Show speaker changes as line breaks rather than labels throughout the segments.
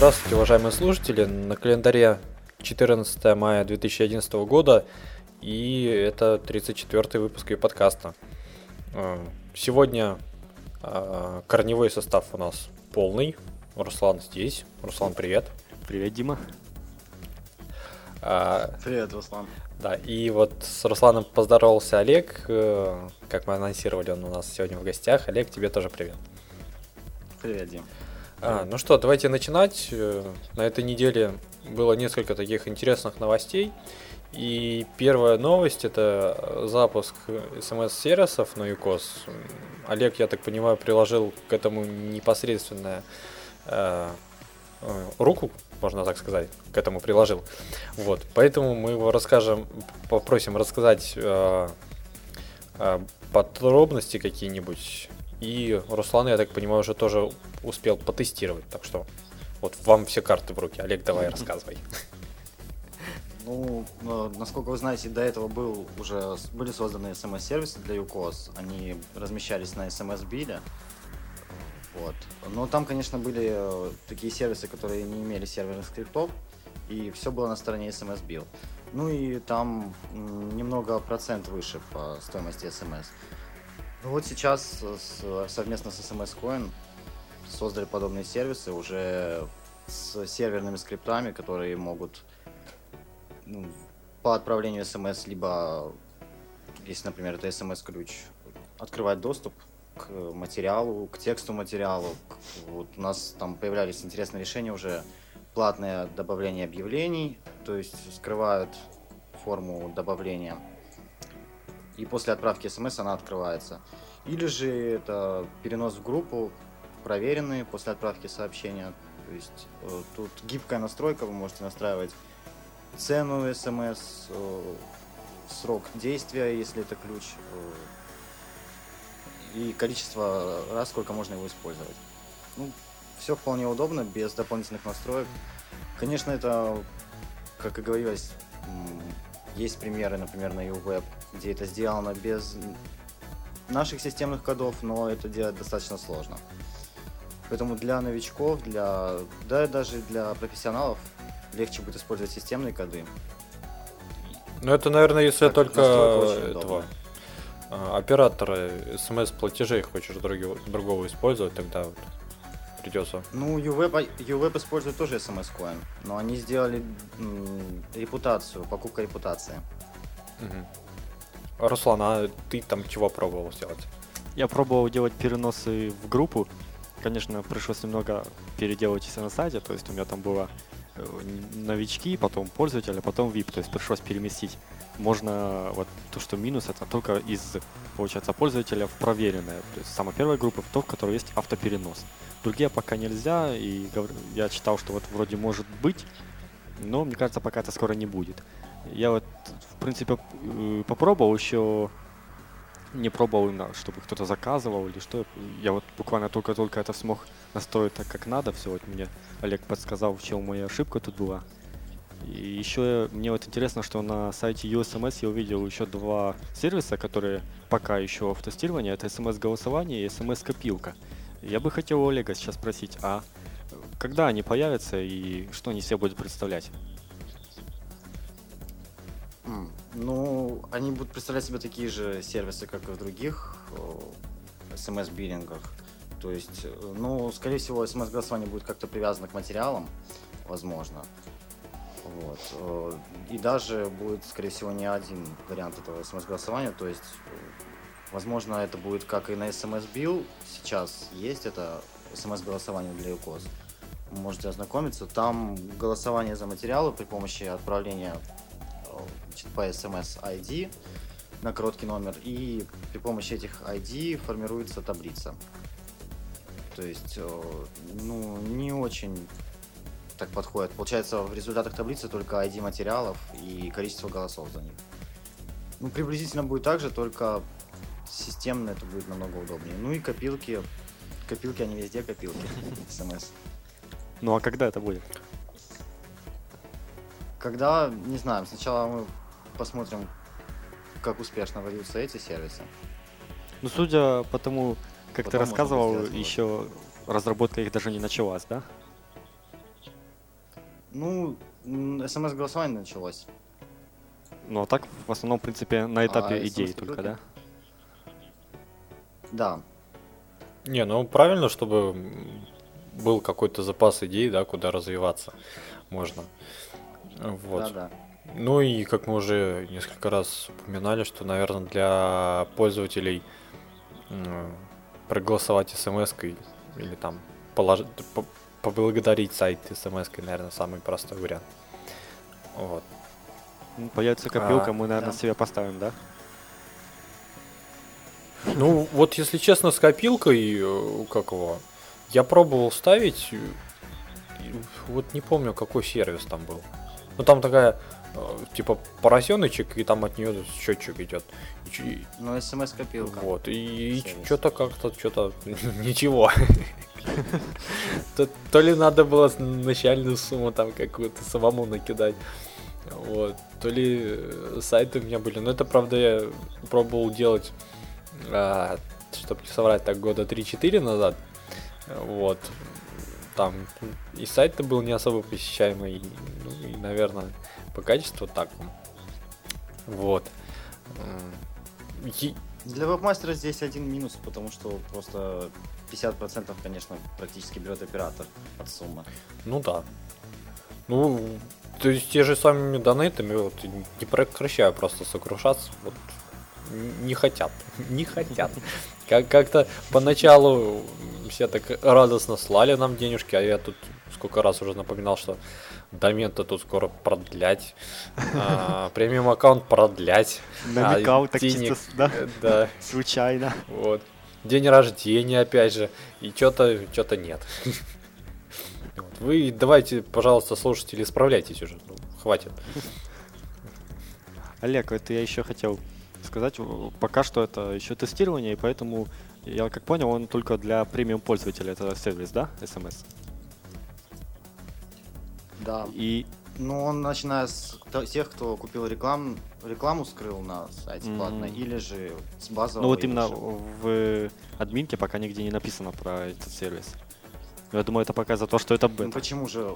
Здравствуйте, уважаемые слушатели. На календаре 14 мая 2011 года, и это 34 выпуск ее подкаста. Э, сегодня э, корневой состав у нас полный. Руслан здесь. Руслан, привет.
Привет, Дима.
А, привет, Руслан.
Да, и вот с Русланом поздоровался Олег, э, как мы анонсировали, он у нас сегодня в гостях. Олег, тебе тоже привет.
Привет, Дим.
А, ну что, давайте начинать. Э, на этой неделе было несколько таких интересных новостей. И первая новость это запуск смс-сервисов на UCOS. Олег, я так понимаю, приложил к этому непосредственно э, э, руку, можно так сказать, к этому приложил. Вот, поэтому мы его расскажем, попросим рассказать э, э, подробности какие-нибудь и Руслан, я так понимаю, уже тоже успел потестировать. Так что вот вам все карты в руки. Олег, давай рассказывай.
Ну, насколько вы знаете, до этого был уже были созданы смс-сервисы для UCOS. Они размещались на смс-биле. Вот. Но там, конечно, были э, такие сервисы, которые не имели серверных скриптов, и все было на стороне SMS Bill. Ну и там немного процент выше по стоимости смс. Ну вот сейчас с, совместно с SMS Coin создали подобные сервисы уже с серверными скриптами, которые могут ну, по отправлению смс, либо, если, например, это смс-ключ, открывать доступ к материалу, к тексту материалу. Вот у нас там появлялись интересные решения уже, платное добавление объявлений, то есть скрывают форму добавления и после отправки смс она открывается. Или же это перенос в группу, проверенные после отправки сообщения. То есть э, тут гибкая настройка, вы можете настраивать цену смс, э, срок действия, если это ключ, э, и количество раз, сколько можно его использовать. Ну, все вполне удобно, без дополнительных настроек. Конечно, это, как и говорилось, есть примеры, например, на UWeb, где это сделано без наших системных кодов, но это делать достаточно сложно. Поэтому для новичков, для, да даже для профессионалов легче будет использовать системные коды.
Ну это, наверное, если как только этого а, оператора смс-платежей хочешь другого, другого использовать, тогда вот придется.
Ну, UWeb, UWeb использует тоже SMS-коин, но они сделали м, репутацию, покупка репутации.
Угу. Руслан, а ты там чего пробовал сделать?
Я пробовал делать переносы в группу. Конечно, пришлось немного переделать все на сайте, то есть у меня там было э, новички, потом пользователи, потом VIP, то есть пришлось переместить. Можно, вот то, что минус, это только из, получается, пользователя в проверенное. То есть самая первая группа, в то, в которой есть автоперенос. Другие пока нельзя, и я читал, что вот вроде может быть, но мне кажется, пока это скоро не будет. Я вот, в принципе, э, попробовал еще, не пробовал чтобы кто-то заказывал или что. Я вот буквально только-только это смог настроить так, как надо. Все, вот мне Олег подсказал, в чем моя ошибка тут была. И еще мне вот интересно, что на сайте USMS я увидел еще два сервиса, которые пока еще в тестировании. Это смс-голосование и смс-копилка. Я бы хотел у Олега сейчас спросить, а когда они появятся и что они себе будут представлять?
Ну, они будут представлять себе такие же сервисы, как и в других смс-биллингах. То есть, э, ну, скорее всего, смс-голосование будет как-то привязано к материалам, возможно. Вот. Э, и даже будет, скорее всего, не один вариант этого смс-голосования. То есть, э, возможно, это будет как и на Bill. Сейчас есть это смс-голосование для UCOS. Можете ознакомиться. Там голосование за материалы при помощи отправления значит, по SMS ID на короткий номер. И при помощи этих ID формируется таблица. То есть, ну, не очень так подходит. Получается, в результатах таблицы только ID материалов и количество голосов за них. Ну, приблизительно будет так же, только системно это будет намного удобнее. Ну и копилки. Копилки, они везде копилки. смс.
Ну а когда это будет?
Когда, не знаю, сначала мы посмотрим, как успешно вводятся эти сервисы.
Ну, судя по тому, как Потом ты рассказывал, еще разработка их даже не началась, да?
Ну, смс-голосование началось.
Ну а так, в основном, в принципе, на этапе
А,
идей
смс
только, да?
Да.
Не, ну правильно, чтобы был какой-то запас идей, да, куда развиваться можно. Вот.
Да, да.
Ну и как мы уже несколько раз упоминали, что, наверное, для пользователей проголосовать смс-кой или там положить, по- поблагодарить сайт смс-кой, наверное, самый простой вариант. Вот.
Ну, Появится копилка,
А,
мы, наверное,
да.
себе поставим, да?
Ну, вот если честно, с копилкой, э, как его, я пробовал ставить, и вот не помню, какой сервис там был. Ну, там такая, э, типа, поросеночек, и там от нее счетчик идет. И и-
Ну, смс-копилка.
Вот, и,
Сервис.
что-то как-то, что-то, ничего. То, то ли надо было начальную сумму там какую-то самому накидать, вот, то ли э, сайты у меня были. Но это, правда, я пробовал делать, чтобы не соврать, так года 3-4 назад. Вот. Там и сайт-то был не особо посещаемый, и, ну, и, наверное, по качеству так. Вот. Е-
Для вебмастера здесь один минус, потому что просто 50% конечно, практически берет оператор от суммы.
Ну да. Ну, то есть те же самыми донейтами вот, не прекращаю просто сокрушаться. Вот, не хотят. Не хотят. Как- Как-то поначалу все так радостно слали нам денежки, а я тут сколько раз уже напоминал, что домен-то тут скоро продлять, а, премиум аккаунт продлять. а
Намекал так
денег-
чисто, да?
Да,
Случайно.
вот. День рождения, опять же, и что-то что-то нет. Вы давайте, пожалуйста, слушатели, справляйтесь уже. Ну, хватит.
Олег, это я еще хотел сказать, пока что это еще тестирование, и поэтому, я как понял, он только для премиум пользователя, это сервис, да, смс?
Да.
И
Ну, он начиная с тех, кто купил рекламу, рекламу скрыл на сайте
Мгм.
платно, или же с базового.
ну вот именно
же-
в админке пока нигде не написано про этот сервис. Я думаю, это пока за то, что это
Ну,
бета.
почему же?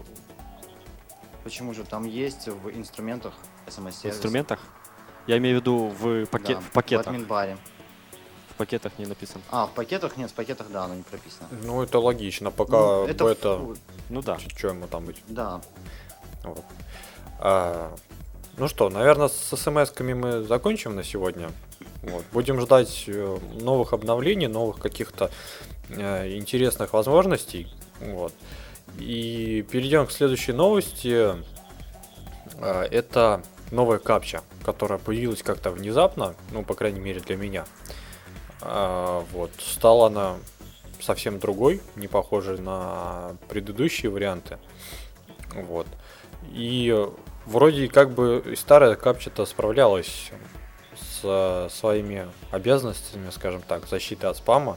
Почему же там есть в инструментах смс
В инструментах? Я имею в виду в, паке- в
В
пакетах.
админбаре.
В пакетах не написано.
А, в пакетах нет, в пакетах, да, оно не прописано.
Ну, это логично, пока
Ну, это,
бета,
Ну да.
что ему там быть.
Да.
Вот. А, ну что, наверное, с смс-ками мы закончим на сегодня. Вот. Будем ждать э, новых обновлений, новых каких-то э, интересных возможностей. Вот. И перейдем к следующей новости. А, это новая капча, которая появилась как-то внезапно, ну, по крайней мере, для меня. А, вот. Стала она совсем другой, не похожей на предыдущие варианты. Вот. И вроде как бы старая капча-то справлялась с своими обязанностями, скажем так, защиты от спама.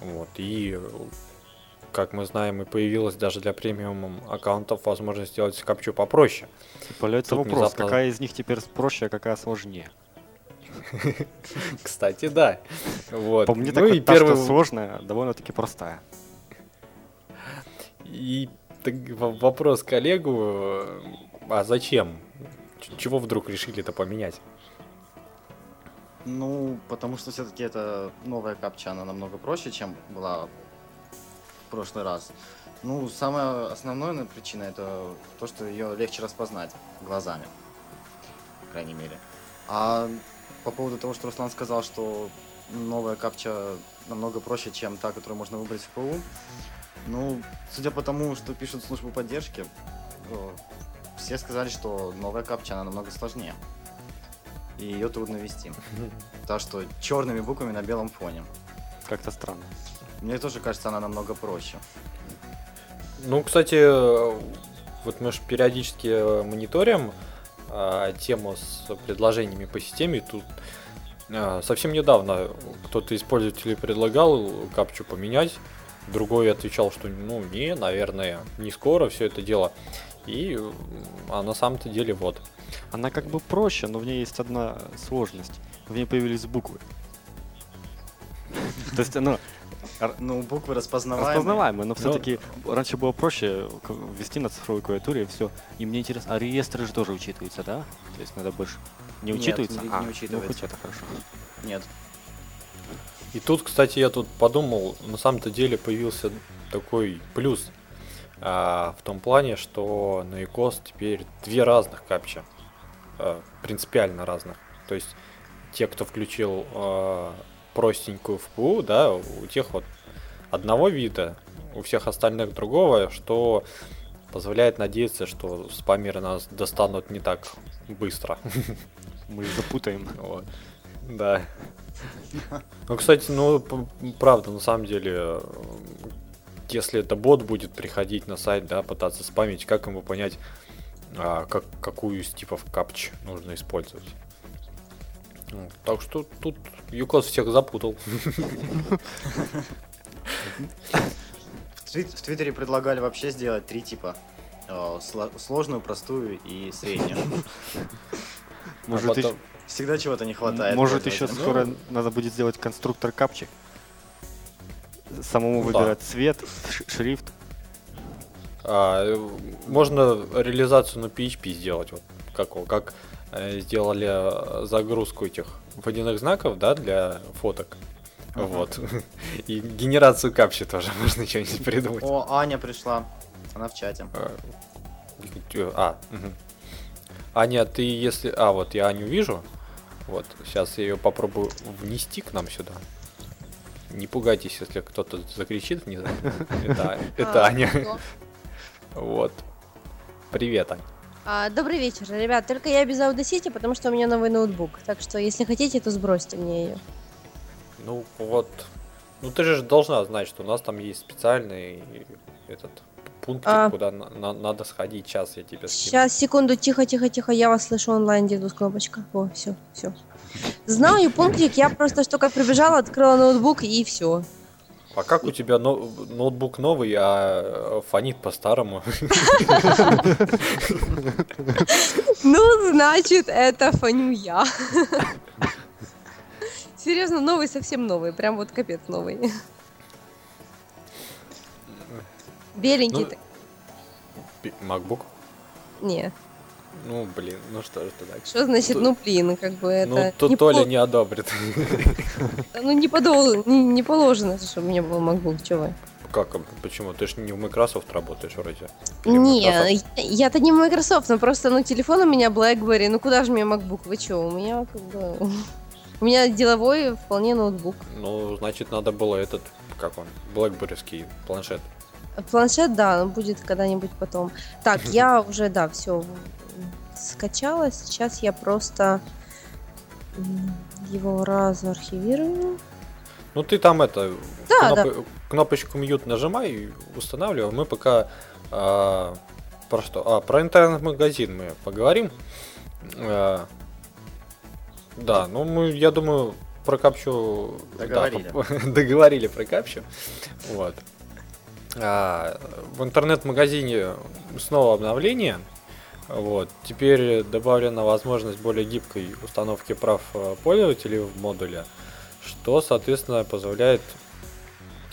Вот. И, как мы знаем, и появилась даже для премиум аккаунтов возможность сделать капчу попроще.
Появляется
Тут
вопрос,
внезапно-
какая из них теперь проще, а какая сложнее?
Кстати, да. Вот.
По мне
ну
так
и
вот та,
первый
что сложная, довольно-таки простая.
И так вопрос коллегу, а зачем? Ч- Чего вдруг решили это поменять?
Ну, потому что все-таки это новая капча, она намного проще, чем была прошлый раз. Ну, самая основная причина это то, что ее легче распознать глазами, по крайней мере. А по поводу того, что Руслан сказал, что новая капча намного проще, чем та, которую можно выбрать в ПУ, ну, судя по тому, что пишут службу поддержки, э, все сказали, что новая капча, она намного сложнее. И ее трудно ввести. Так что черными буквами на белом фоне.
Как-то странно.
Мне тоже кажется, она намного проще.
Ну, кстати, вот мы же периодически э, мониторим э, тему с предложениями по системе. Тут э, совсем недавно кто-то из пользователей предлагал капчу поменять, другой отвечал, что ну не, наверное, не скоро все это дело. И а на самом-то деле вот.
Она как бы проще, но в ней есть одна сложность. В ней появились буквы. То есть, ну,
Ну, буквы распознаваемые.
Распознаваемые, но все-таки раньше было проще ввести на цифровой клавиатуре и все. И мне интересно, а реестры же тоже учитываются, да? То есть надо больше... Не
Нет,
учитывается?
не- не
а, Ну,
учитывается.
хоть это хорошо.
Нет.
И тут, кстати, я тут подумал, на самом-то деле появился такой плюс а, в том плане, что на ИКОС теперь две разных капча, а, принципиально разных. То есть те, кто включил а, простенькую ФПУ, да, у тех вот одного вида, у всех остальных другого, что позволяет надеяться, что спамеры нас достанут не так быстро.
Мы запутаем.
Вот. Да. Ну, кстати, ну, правда, на самом деле, если это бот будет приходить на сайт, да, пытаться спамить, как ему понять, а, как, какую из типов капч нужно использовать? Так что тут Юкос всех запутал.
В, твит- в Твиттере предлагали вообще сделать три типа. Э, сло- Сложную, простую и среднюю.
Может,
А
Всегда чего-то не хватает.
может еще скоро надо будет сделать конструктор капчи? Самому
Ну
выбирать цвет, шрифт.
А, э, можно реализацию на PHP сделать, вот как, его- как сделали э, загрузку этих водяных знаков, да, для фоток.
Ага.
Вот. И генерацию капчи тоже можно что-нибудь придумать.
О, Аня пришла. Она в чате.
А, А. Аня, ты если... А, вот я Аню вижу. Вот, сейчас я ее попробую внести к нам сюда. Не пугайтесь, если кто-то закричит внезапно. Это, это
А,
Аня. Вот. Привет, Ань.
А, добрый вечер, ребят. Только я без Audacity, потому что у меня новый ноутбук. Так что, если хотите, то сбросьте мне ее.
Ну вот, ну ты же должна знать, что у нас там есть специальный этот пункт,
А.
куда на- на- надо сходить. Сейчас я тебе скину.
Сейчас, секунду, тихо, тихо, тихо. Я вас слышу онлайн, дедус кнопочка. О, все, все. Знаю пунктик, я просто что как прибежала, открыла ноутбук и все.
А как у тебя но- ноутбук новый, а фонит по-старому?
Ну, значит, это фаню я. Серьезно, новый, совсем новый. Прям вот капец новый. Беленький.
Ну, MacBook?
Не.
Ну, блин, ну что же так?
Что значит, ну блин, как бы это...
Ну, тут
не
Толя
по-
не одобрит.
Ну, не, подол... не, не положено, чтобы у меня был MacBook, вы?
Как? Почему? Ты же не в Microsoft работаешь вроде. Или в
Не, я-то не Microsoft, но просто, ну, телефон у меня BlackBerry, ну куда же мне MacBook, вы чё, у меня как бы... У меня деловой вполне ноутбук.
Ну, значит, надо было этот, как он, блэкберриский планшет.
Планшет, да, он будет когда-нибудь потом. Так, я уже, да, все скачала, сейчас я просто его разархивирую.
Ну, ты там это,
Да,
кноп- кнопочку mute нажимай и устанавливай. Мы пока а, про что? А, про интернет-магазин мы поговорим. А, да, ну мы, я думаю, про капчу да,
Договорили.
по- договорили про капчу. Вот. А, в интернет-магазине снова обновление. Вот. Теперь добавлена возможность более гибкой установки прав э, пользователей в модуле, что, соответственно, позволяет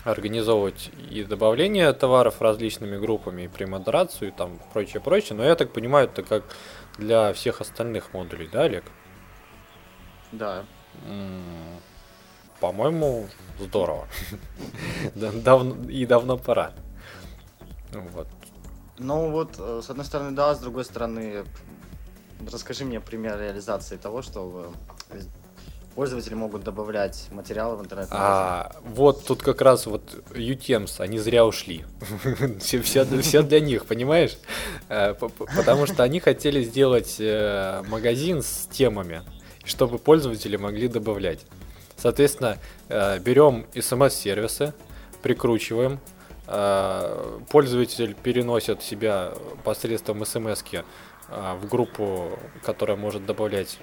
организовывать и добавление товаров различными группами, и премодерацию, и там прочее, прочее. Но я так понимаю, это как для всех остальных модулей, да, Олег?
Да.
По-моему, здорово. И давно пора. Вот.
Ну вот, э, с одной стороны, да, с другой стороны, расскажи мне пример реализации того, что э, пользователи могут добавлять материалы в интернет.
А, вот тут как раз вот UTEMS, они зря ушли. все, все, все для них, понимаешь? Э, Потому что они хотели сделать магазин с темами, чтобы пользователи могли добавлять. Соответственно, берем смс-сервисы, прикручиваем, э, пользователь переносит себя посредством смс в группу, которая может добавлять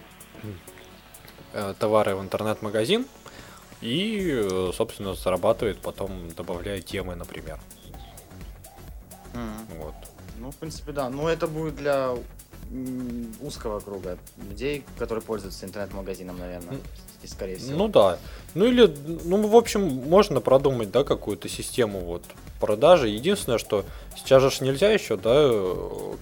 э, товары в интернет-магазин и, э, собственно, зарабатывает потом, добавляя темы, например.
Мгм.
Вот.
Ну, в принципе, да. Ну, это будет для узкого круга людей, которые пользуются интернет-магазином, наверное,
М,
и скорее всего.
Ну да. Ну или, ну, в общем, можно продумать, да, какую-то систему вот продажи. Единственное, что сейчас же нельзя еще, да,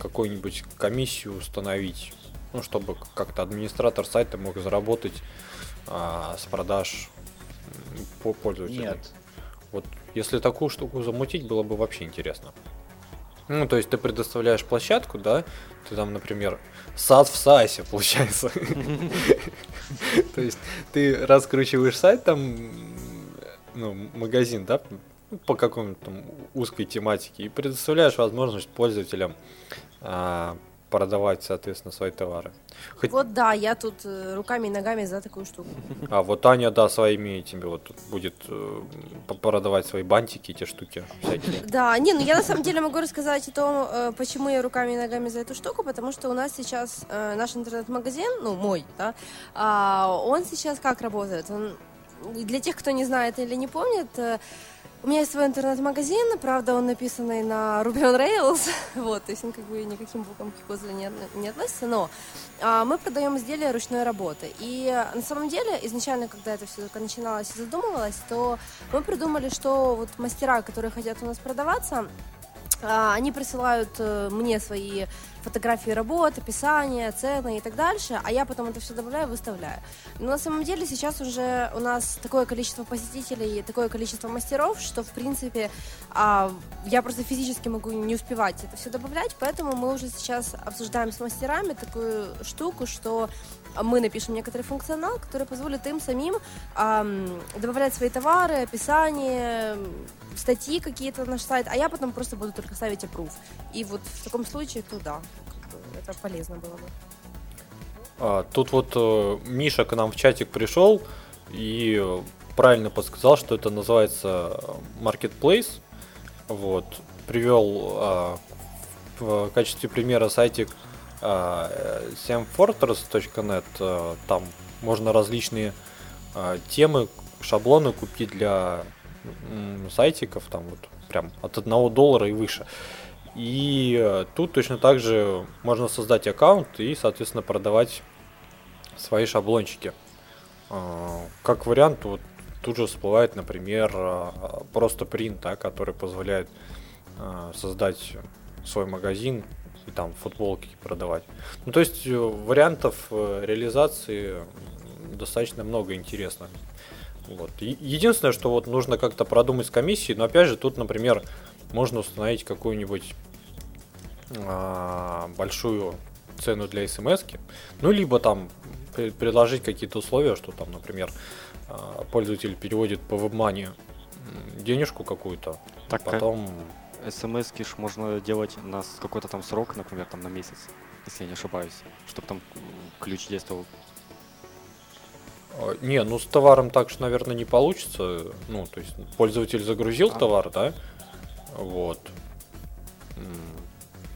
какую-нибудь комиссию установить, ну, чтобы как-то администратор сайта мог заработать а, с продаж по.
Нет.
Вот если такую штуку замутить, было бы вообще интересно. Ну, то есть ты предоставляешь площадку, да, ты там, например, сад в САСе, получается. То есть ты раскручиваешь сайт там, ну, магазин, да, по какому-то узкой тематике и предоставляешь возможность пользователям а, продавать, соответственно, свои товары. Хоть-
Вот да, я тут э, руками и ногами за такую штуку.
А вот Аня, да, своими этими вот будет э, продавать свои бантики, эти штуки всякие.
Да, не, ну я на самом деле могу рассказать о том, э, почему я руками и ногами за эту штуку, потому что у нас сейчас наш интернет-магазин, ну мой, да, а, он сейчас как работает? Он для тех, кто не знает или не помнит, у меня есть свой интернет-магазин, правда, он написанный на Ruby on Rails, вот, то есть он как бы никаким боком к Kotlin не, не относится, но а, мы продаем изделия ручной работы. И на самом деле, изначально, когда это все только начиналось и задумывалось, то мы придумали, что вот мастера, которые хотят у нас продаваться, они присылают э, мне свои фотографии работ, описания, цены и так дальше, а я потом это все добавляю и выставляю. Но на самом деле сейчас уже у нас такое количество посетителей, такое количество мастеров, что в принципе а, я просто физически могу не успевать это все добавлять, поэтому мы уже сейчас обсуждаем с мастерами такую штуку, что мы напишем некоторый функционал, который позволит им самим ам, добавлять свои товары, описание, статьи какие-то на наш сайт, а я потом просто буду только ставить approve. И вот в таком случае, то да, это полезно было бы.
А, Тут вот э, Миша к нам в чатик пришел и э, правильно подсказал, что это называется э, Marketplace. Вот. Привел а, в качестве примера сайтик а, э, Там можно различные а, темы, шаблоны купить для сайтиков, там вот прям от 1 доллара и выше. И э, тут точно так же можно создать аккаунт и, соответственно, продавать свои шаблончики. А, Как вариант, вот тут же всплывает, например, просто принт, который позволяет создать свой магазин и там футболки продавать. Ну, то есть э, вариантов э, реализации достаточно много интересных. Вот. Единственное, что вот нужно как-то продумать с комиссией, но опять же тут, например, можно установить какую-нибудь а, большую цену для смс ну либо там пре- предложить какие-то условия, что там, например, а, пользователь переводит по м, денежку какую-то,
Так
потом
смс ж можно делать на какой-то там срок, например, там на месяц, если я не ошибаюсь, чтобы там ключ действовал.
А, Не, ну с товаром так же, наверное, не получится. Ну, то есть пользователь загрузил
А.
товар, да? Вот.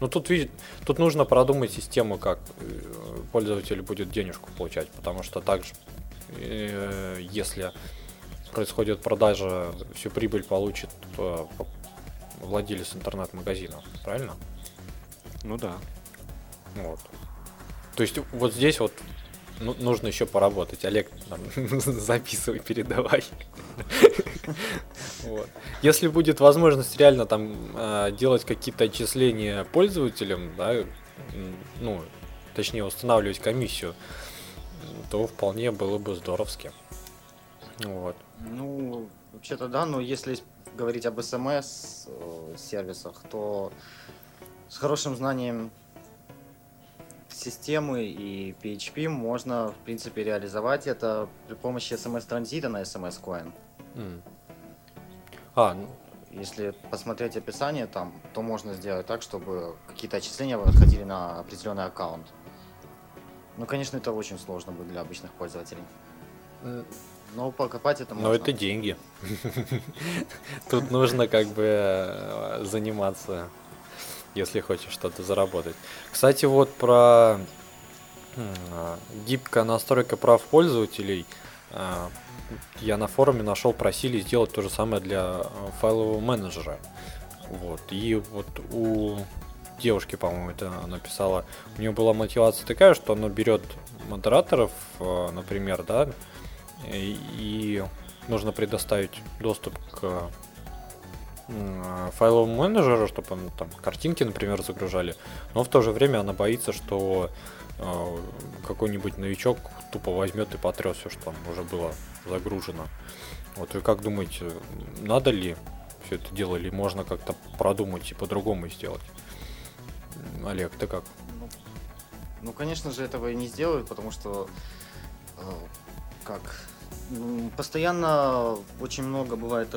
Ну тут видит, тут нужно продумать систему, как э, пользователь будет денежку получать, потому что также, э, если происходит продажа, всю прибыль получит э, владелец интернет-магазина, правильно?
Ну да.
Вот. То есть вот здесь вот ну, нужно еще поработать. Олег, там, записывай, передавай. Вот. Если будет возможность реально там э, делать какие-то отчисления пользователям, да, ну, точнее устанавливать комиссию, то вполне было бы здоровски. Вот.
Ну, вообще-то да, но если говорить об смс э, то с хорошим знанием системы и PHP можно, в принципе, реализовать это при помощи смс-транзита на смс-коин.
М. А, ну,
Если посмотреть описание там, то можно сделать так, чтобы какие-то отчисления выходили на определенный аккаунт. Ну, конечно, это очень сложно будет для обычных пользователей. Но покопать это можно.
но это деньги. Тут нужно как бы э, заниматься, если хочешь что-то заработать. Кстати, вот про гибкая настройка прав пользователей. а, Я на форуме нашел, просили сделать то же самое для э, файлового менеджера. Вот. И вот у девушке, по-моему, это она писала, у нее была мотивация такая, что она берет модераторов, э, например, да, и, нужно предоставить доступ к файловому менеджеру, чтобы он там картинки, например, загружали, но в то же время она боится, что э, какой-нибудь новичок тупо возьмет и потрет все, что там уже было загружено. Вот вы как думаете, надо ли все это дело, или можно как-то продумать и по-другому сделать? Олег, ты как?
Ну, ну, конечно же, этого и не сделают, потому что э, как постоянно очень много бывает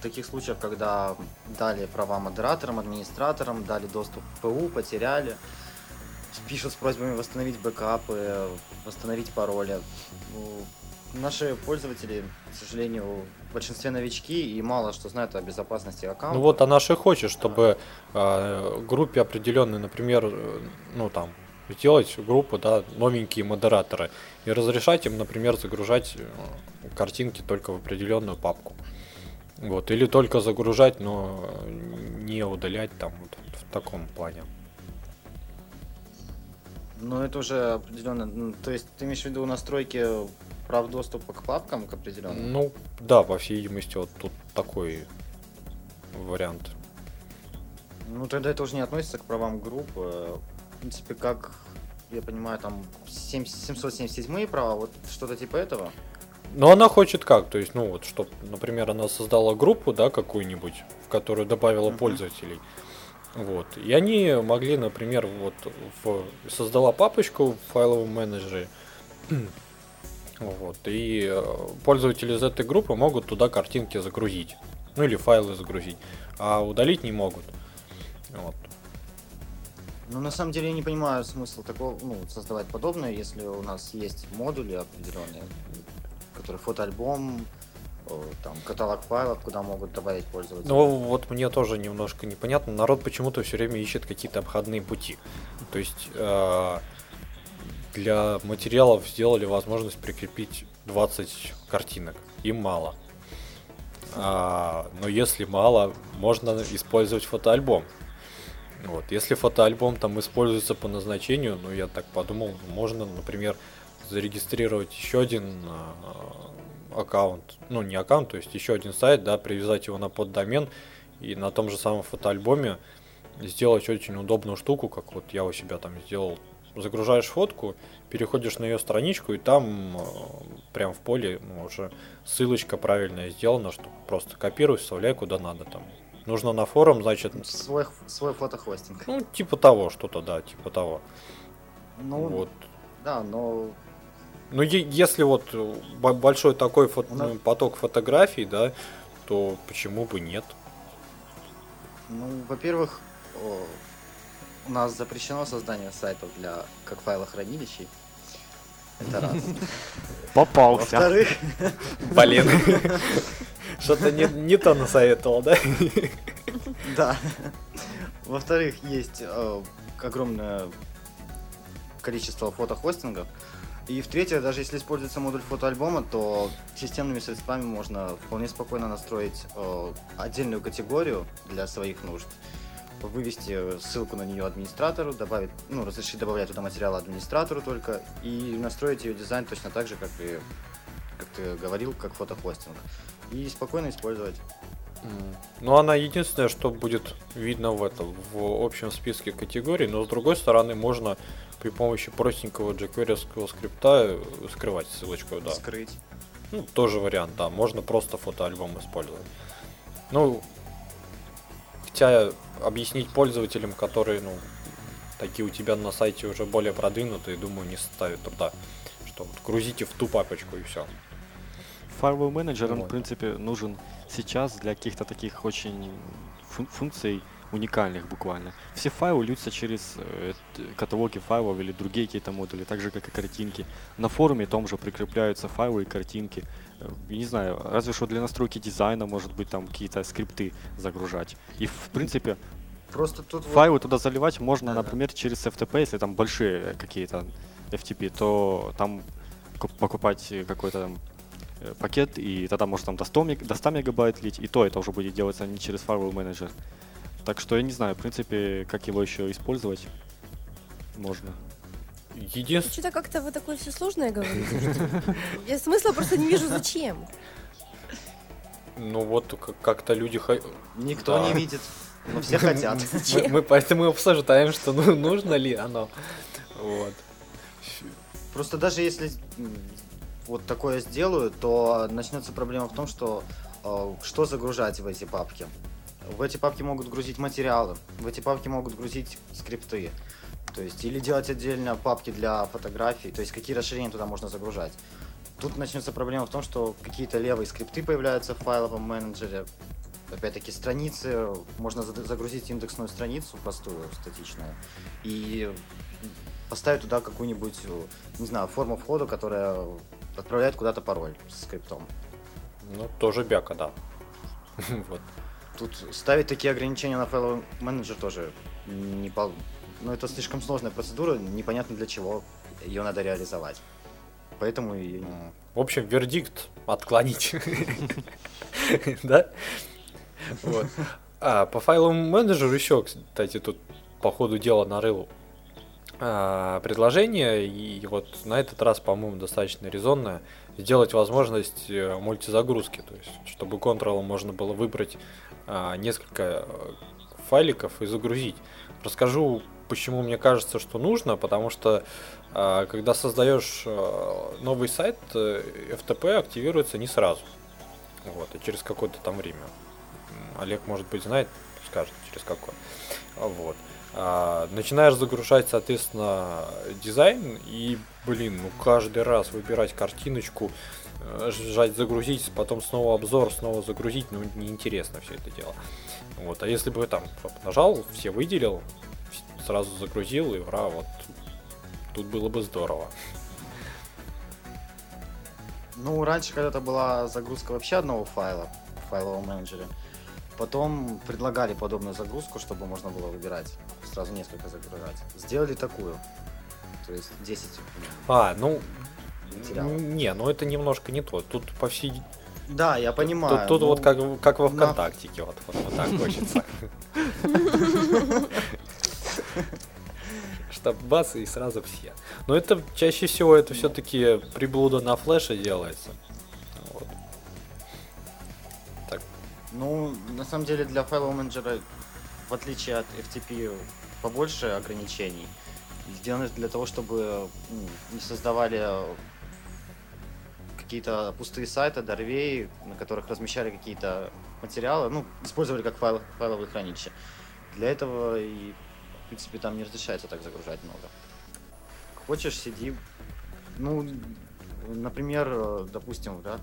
таких случаев, когда дали права модераторам, администраторам, дали доступ к ПУ, потеряли, пишут с просьбами восстановить бэкапы, восстановить пароли. Ну, Наши пользователи, к сожалению, в большинстве новички и мало что знают о безопасности аккаунта.
Ну вот она же хочет, чтобы э, группе определенной, например, э, ну там, сделать группу, да, новенькие модераторы и разрешать им, например, загружать э, картинки только в определенную папку. Вот, или только загружать, но не удалять там вот в таком плане.
Но это уже определенно. ну, То есть ты имеешь в виду настройки прав доступа к папкам к определенным?
Ну, да, по всей видимости, вот тут такой вариант.
Ну тогда это уже не относится к правам группы. В принципе, как я понимаю, там 7 777 права, вот что-то типа этого.
Но она хочет как? То есть, ну вот, чтобы, например, она создала группу, да, какую-нибудь, в которую добавила
Мгм.
пользователей. Вот. И они могли, например, вот в, создала папочку в файловом менеджере. Вот. И э, пользователи из этой группы могут туда картинки загрузить. Ну или файлы загрузить. А удалить не могут. Вот.
Но на самом деле я не понимаю смысл такого, ну, создавать подобное, если у нас есть модули определенные, которые фотоальбом, э, там, каталог файлов, куда могут добавить пользователи.
Ну вот мне тоже немножко непонятно. Народ почему-то все время ищет какие-то обходные пути. То есть э, для материалов сделали возможность прикрепить 20 картинок. Им мало. А, но если мало, можно использовать фотоальбом. Вот. Если фотоальбом там используется по назначению, ну я так подумал, можно, например, зарегистрировать еще один а, аккаунт, ну не аккаунт, то есть еще один сайт, да, привязать его на поддомен и на том же самом фотоальбоме сделать очень удобную штуку, как вот я у себя там сделал. Загружаешь фотку, переходишь на ее страничку, и там э, прям в поле ну, уже ссылочка правильная сделана, что просто копируй, вставляй куда надо там. Нужно на форум, значит,
Свой, свой фотохостинг.
ну, типа того, что-то, да, типа того.
Ну,
Вот.
да, но
Ну, если вот э, бо- большой такой фото-
нас-
ну, поток фотографий, да, то почему бы нет?
Ну, во-первых, у нас запрещено создание сайтов для как файлохранилищей. Это раз.
Попался.
Во-вторых,
Блин. Что-то не, не то насоветовал, да?
да. Во-вторых, есть э, огромное количество фотохостингов. И в-третьих, даже если используется модуль фотоальбома, то системными средствами можно вполне спокойно настроить э, отдельную категорию для своих нужд, вывести ссылку на нее администратору, добавить, ну, разрешить добавлять туда материалы администратору только, и настроить ее дизайн точно так же, как и, как ты говорил, как фотохостинг. И спокойно использовать.
Ну, она единственное, что будет видно в этом, в общем списке категорий, но с другой стороны, можно при помощи простенького jQuery скрипта э, скрывать ссылочку, да.
Скрыть.
Ну, тоже вариант, да. Можно просто фотоальбом использовать. Ну, хотя объяснить пользователям, которые, ну, такие у тебя на сайте уже более продвинутые, думаю, не составит труда. Что вот грузите в ту папочку и все.
Файловый менеджер, он, в
Вот.
принципе, нужен сейчас для каких-то таких очень фун- функций уникальных буквально. Все файлы льются через э, каталоги файлов или другие какие-то модули, так же, как и картинки. На форуме том же прикрепляются файлы и картинки. Э, я Не знаю, разве что для настройки дизайна, может быть, там какие-то скрипты загружать. И, в принципе,
Просто тут вот-
файлы туда заливать можно,
Да-да.
например, через FTP, если там большие какие-то FTP, то там ку- покупать какой-то там пакет, и тогда может там до 100, мег- до 100 мегабайт лить, и то это уже будет делаться не через файловый менеджер. Так что я не знаю, в принципе, как его еще использовать можно.
Единственное...
Что-то как-то вы такое все сложное говорите. Я смысла просто не вижу, зачем.
Ну вот как- как-то люди...
Никто
Да.
не видит, но все хотят.
Мы, мы поэтому и обсуждаем, что ну, нужно ли оно. Вот.
Просто даже если вот такое сделаю, то начнется проблема в том, что э, что загружать в эти папки. В эти папки могут грузить материалы, в эти папки могут грузить скрипты. То есть, или делать отдельно папки для фотографий, то есть какие расширения туда можно загружать. Тут начнется проблема в том, что какие-то левые скрипты появляются в файловом менеджере. Опять-таки страницы, можно загрузить индексную страницу простую, статичную, и поставить туда какую-нибудь, э, не знаю, форму входа, которая отправляет куда-то пароль с скриптом.
Ну, тоже бяка, да. Вот.
Тут ставить такие ограничения на файловый менеджер тоже не пол... Ну, это слишком сложная процедура, непонятно для чего ее надо реализовать. Поэтому и...
М, В общем, вердикт отклонить. Да? Вот. А, по файловому менеджеру еще, кстати, тут по ходу дела нарыл предложение, и вот на этот раз, по-моему, достаточно резонное, сделать возможность э, мультизагрузки, то есть, чтобы контролом можно было выбрать а, несколько э, файликов и загрузить. Расскажу, почему мне кажется, что нужно, потому что а, когда создаешь э, новый сайт, FTP активируется не сразу. Вот, и через какое-то там время. Олег, может быть, знает, скажет, через какое. А, Вот. А, начинаешь загружать, соответственно, дизайн, и, блин, ну каждый раз выбирать картиночку, э, жать загрузить, потом снова обзор, снова загрузить, ну неинтересно все это дело. Вот, а если бы там нажал, все выделил, сразу загрузил, и ура, вот тут было бы здорово.
Ну, раньше когда-то была загрузка вообще одного файла в файловом менеджере. Потом предлагали подобную загрузку, чтобы можно было выбирать, сразу несколько загружать. Сделали такую. То есть 10
А, ну,
материалов.
не, ну это немножко не то. Тут по всей
Да, я понимаю.
Тут, тут
ну,
вот как, как во
на-
ВКонтактике, вот, вот, вот так хочется. Чтоб бац и сразу все. Но это чаще всего это все-таки приблуда на флеше делается. Вот. Так,
Ну, на самом деле для файлового менеджера, в отличие от FTP, побольше ограничений. Сделаны для того, чтобы не создавали какие-то пустые сайты, дорвей, на которых размещали какие-то материалы, ну, использовали как файл, файловые хранилища. Для этого и, в принципе, там не разрешается так загружать много. Хочешь, сиди. Ну, например, э, допустим, да,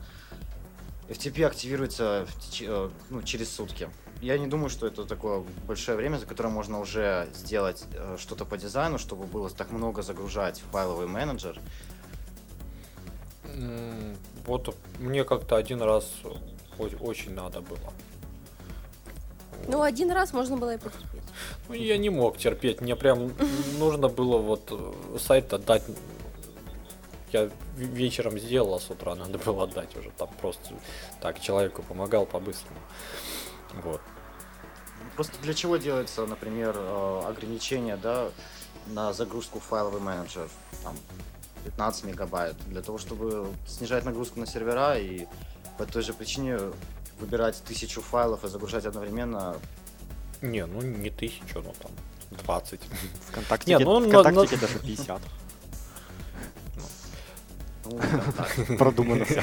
FTP активируется в э, ну, через сутки. Я не думаю, что это такое большое время, за которое можно уже сделать э, что-то по дизайну, чтобы было так много загружать в файловый менеджер.
вот мне как-то один раз очень надо было.
Ну, один раз можно было и потерпеть.
Ну, я не мог терпеть, мне прям нужно было вот э, сайт отдать. Я вечером сделал, а с утра надо было отдать уже. Там просто так человеку помогал по-быстрому. Вот.
Просто для чего делается, например, э, ограничение да, на загрузку в файловый менеджер? Там 15 мегабайт. Для того, чтобы снижать нагрузку на сервера и по той же причине выбирать тысячу файлов и загружать одновременно.
Не, ну не тысячу, ну там 20.
ВКонтакте,
Не, ну, на-
ВКонтакте
на-
даже 50.
Ну, скажем так.
Продумано все.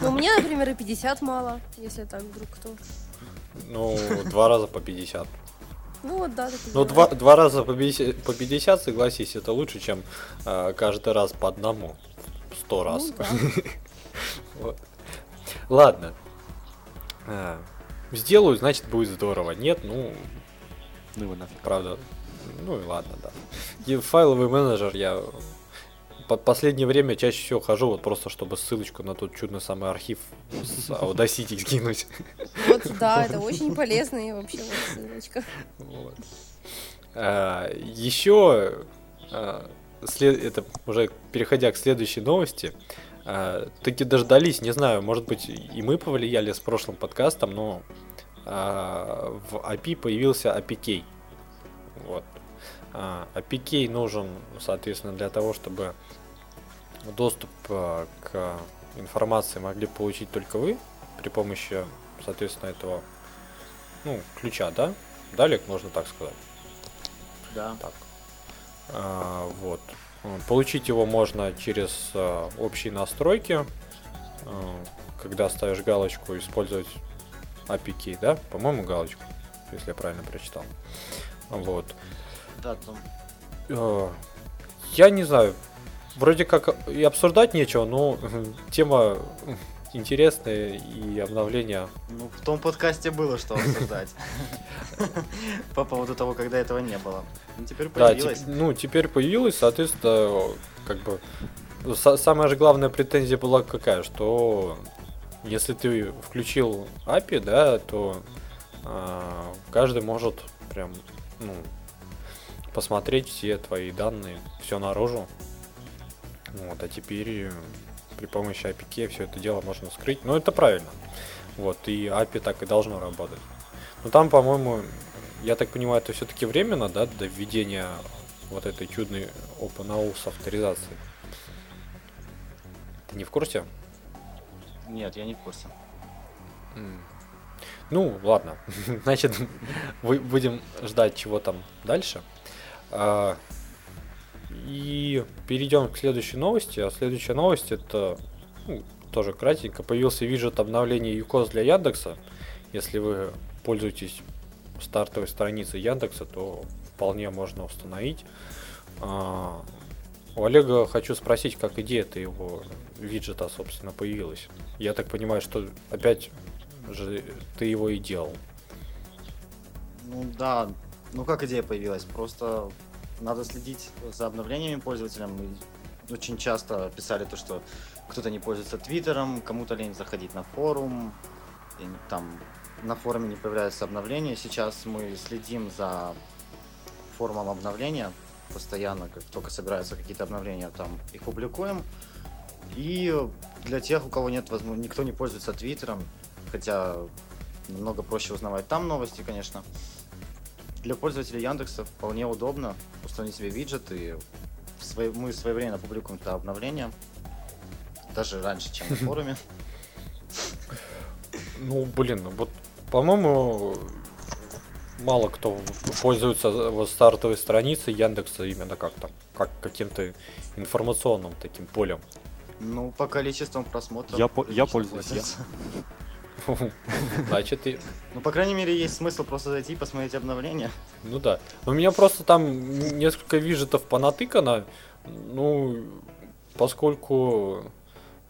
Ну, мне, например, и 50 мало, если так вдруг кто.
Ну, два раза по 50.
Ну, вот да, так
Ну, два, два раза по 50, по 50, согласись, это лучше, чем э, каждый раз по одному. Сто раз.
Ну, да.
Вот. Ладно. А, сделаю, значит, будет здорово. Нет, ну,
Ну его нафиг.
правда. Ну и ладно, да. И файловый менеджер я по последнее время чаще всего хожу вот просто, чтобы ссылочку на тот чудный самый архив с Audacity скинуть.
Вот, да, это очень полезно и вообще вот ссылочка.
Вот. А, еще а, след- это уже переходя к следующей новости, а, таки дождались, не знаю, может быть и мы повлияли с прошлым подкастом, но а, в API появился APK. Вот. А, APK нужен, соответственно, для того, чтобы доступ а, к информации могли получить только вы при помощи, соответственно, этого ну, ключа, да? Далек, можно так сказать.
Да.
Так. А, вот. Получить его можно через а, общие настройки, а, когда ставишь галочку использовать API, да? По-моему, галочку, если я правильно прочитал. Вот.
Да, там.
Я не знаю, вроде как и обсуждать нечего, но тема интересная и обновление.
Ну, в том подкасте было что обсуждать. По поводу того, когда этого не было. Ну, теперь появилось.
ну теперь появилось, соответственно, как бы са- самая же главная претензия была какая, что если ты включил API, да, то а, каждый может прям ну, посмотреть все твои данные, все наружу. Вот, а теперь э, при помощи API все это дело можно скрыть. Ну, это правильно. Вот, и API так и должно работать. Но там, по-моему, я так понимаю, это все-таки временно, да, до введения вот этой чудной OpenAUS авторизации. Ты не в курсе?
Нет, я не в курсе.
Ну, ладно. Значит, будем ждать, чего там дальше. И перейдем к следующей новости. А следующая новость это ну, тоже кратенько. Появился виджет обновления ЮКОС для Яндекса. Если вы пользуетесь стартовой страницей Яндекса, то вполне можно установить. А, У Олега хочу спросить, как идея-то его виджета, собственно, появилась. Я так понимаю, что опять же ты его и делал.
Ну да, ну как идея появилась? Просто надо следить за обновлениями пользователям. И очень часто писали то, что кто-то не пользуется Твиттером, кому-то лень заходить на форум, и там на форуме не появляются обновления. Сейчас мы следим за форумом обновления постоянно, как только собираются какие-то обновления, там их публикуем. И для тех, у кого нет возможности, никто не пользуется Твиттером, хотя намного проще узнавать там новости, конечно. Для пользователей Яндекса вполне удобно установить себе виджет, и в свое- мы своевременно публикуем это обновление, даже раньше, чем на форуме.
Ну, блин, ну вот, по-моему, мало кто пользуется вот стартовой страницей Яндекса именно как там, как каким-то информационным таким полем.
Ну, по количеству просмотров.
Я по- я пользуюсь, я-
пользуюсь.
Значит, и...
Ну, по крайней мере, есть смысл просто зайти и посмотреть обновление.
Ну да. У меня просто там несколько виджетов понатыкано. Ну, поскольку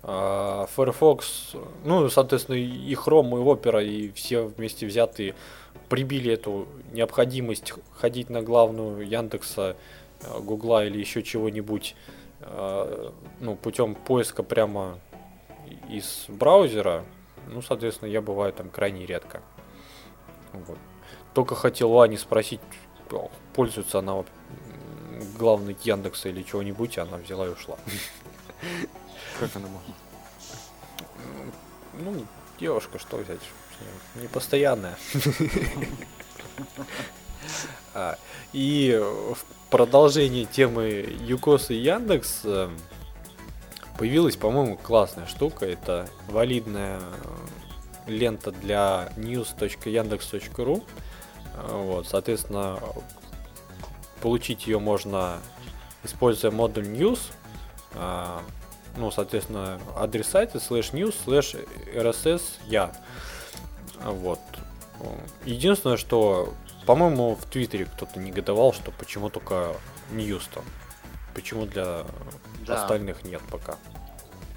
а, Firefox, ну, соответственно, и Chrome, и Opera, и все вместе взятые прибили эту необходимость ходить на главную Яндекса, а, Гугла или еще чего-нибудь, а, ну, путем поиска прямо из браузера. Ну, соответственно, я бываю там крайне редко. Вот. Только хотел Ани спросить, пользуется она м, главной Яндекса или чего-нибудь, она взяла и ушла.
Как она могла?
Ну, девушка, что взять? Непостоянная. А, И в продолжение темы Юкос и Яндекс э, появилась, по-моему, классная штука. Это валидная э, лента для news.yandex.ru. Э, Вот, соответственно, получить ее можно, используя модуль news. А, Ну, соответственно, адрес сайта slash news slash rss я. Вот. Единственное, что, по-моему, в Твиттере кто-то негодовал, что почему только news там. Почему для
Да.
остальных нет пока.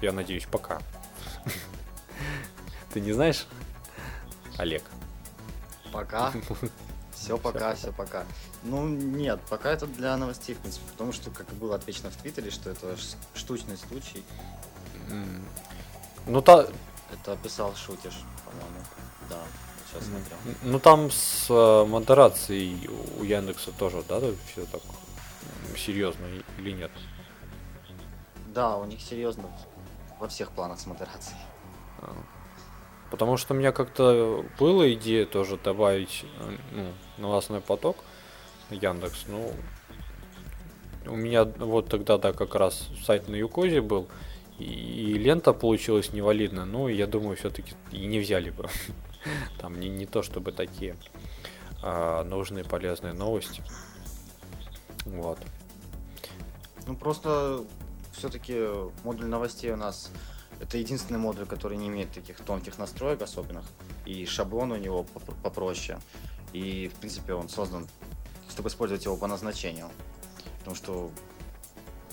Я надеюсь, пока. Ты не знаешь, Олег?
Пока. Все пока, все пока. Ну, нет, пока это для новостей, в принципе, потому что, как было отмечено в Твиттере, что это штучный случай.
Ну, та,
Это описал Шутиш, по-моему. Да, сейчас смотрел.
ну там с э, модерацией у Яндекса тоже, да, все так серьезно или нет?
Да, у них серьезно во всех планах с модерацией.
А. Потому что у меня как-то была идея тоже добавить э, ну, новостной поток Яндекс. Ну, у меня вот тогда, да, как раз сайт на Юкозе был, и, и лента получилась невалидна. Ну, я думаю, все-таки и не взяли бы. Там не, не то чтобы такие а, нужные полезные новости. Вот.
Ну просто все-таки модуль новостей у нас это единственный модуль, который не имеет таких тонких настроек особенных. И шаблон у него попроще. И, в принципе, он создан, чтобы использовать его по назначению. Потому что,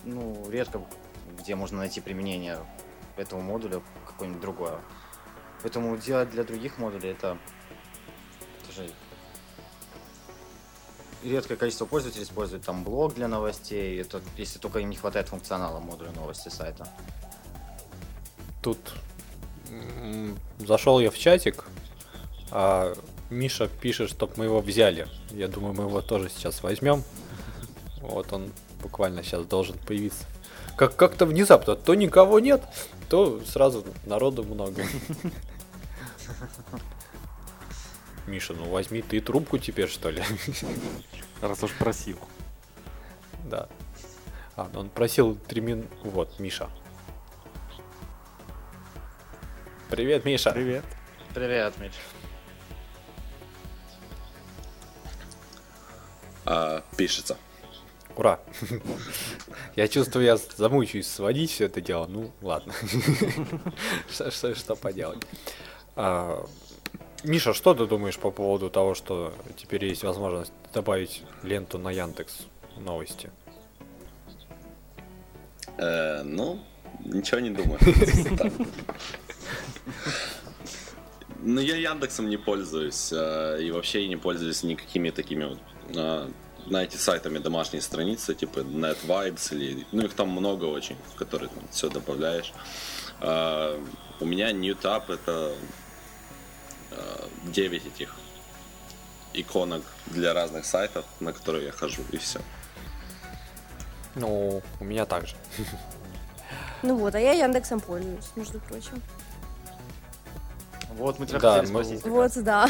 ну, редко где можно найти применение этого модуля какое-нибудь другое. Поэтому делать для других модулей это тоже редкое количество пользователей использует там блог для новостей, это если только им не хватает функционала модуля новости сайта.
Тут зашел я в чатик, а Миша пишет, чтобы мы его взяли. Я думаю, мы его тоже сейчас возьмем. Вот он буквально сейчас должен появиться. Как как-то внезапно, то никого нет, то сразу народу много. Миша, ну возьми ты трубку теперь, что ли?
Раз уж просил.
Да. А, ну он просил три мин... Вот, Миша. Привет, Миша.
Привет.
Привет, Миш.
А, пишется.
Ура! Я чувствую, я замучаюсь сводить все это дело. Ну, ладно. Что, что, что поделать. Миша, что ты думаешь по поводу того, что теперь есть возможность добавить ленту на Яндекс новости?
Э, ну, ничего не думаю. Ну, я Яндексом не пользуюсь, э, и вообще не пользуюсь никакими такими вот, э, знаете, сайтами домашней страницы, типа NetVibes, или, ну, их там много очень, в которые там все добавляешь. Э, у меня NewTap это 9 э, этих иконок для разных сайтов, на которые я хожу, и все.
Ну, у меня также.
Ну вот, а я Яндексом пользуюсь, между прочим.
Вот, мы тебя да, хотели
мы... спросить. Вот, да.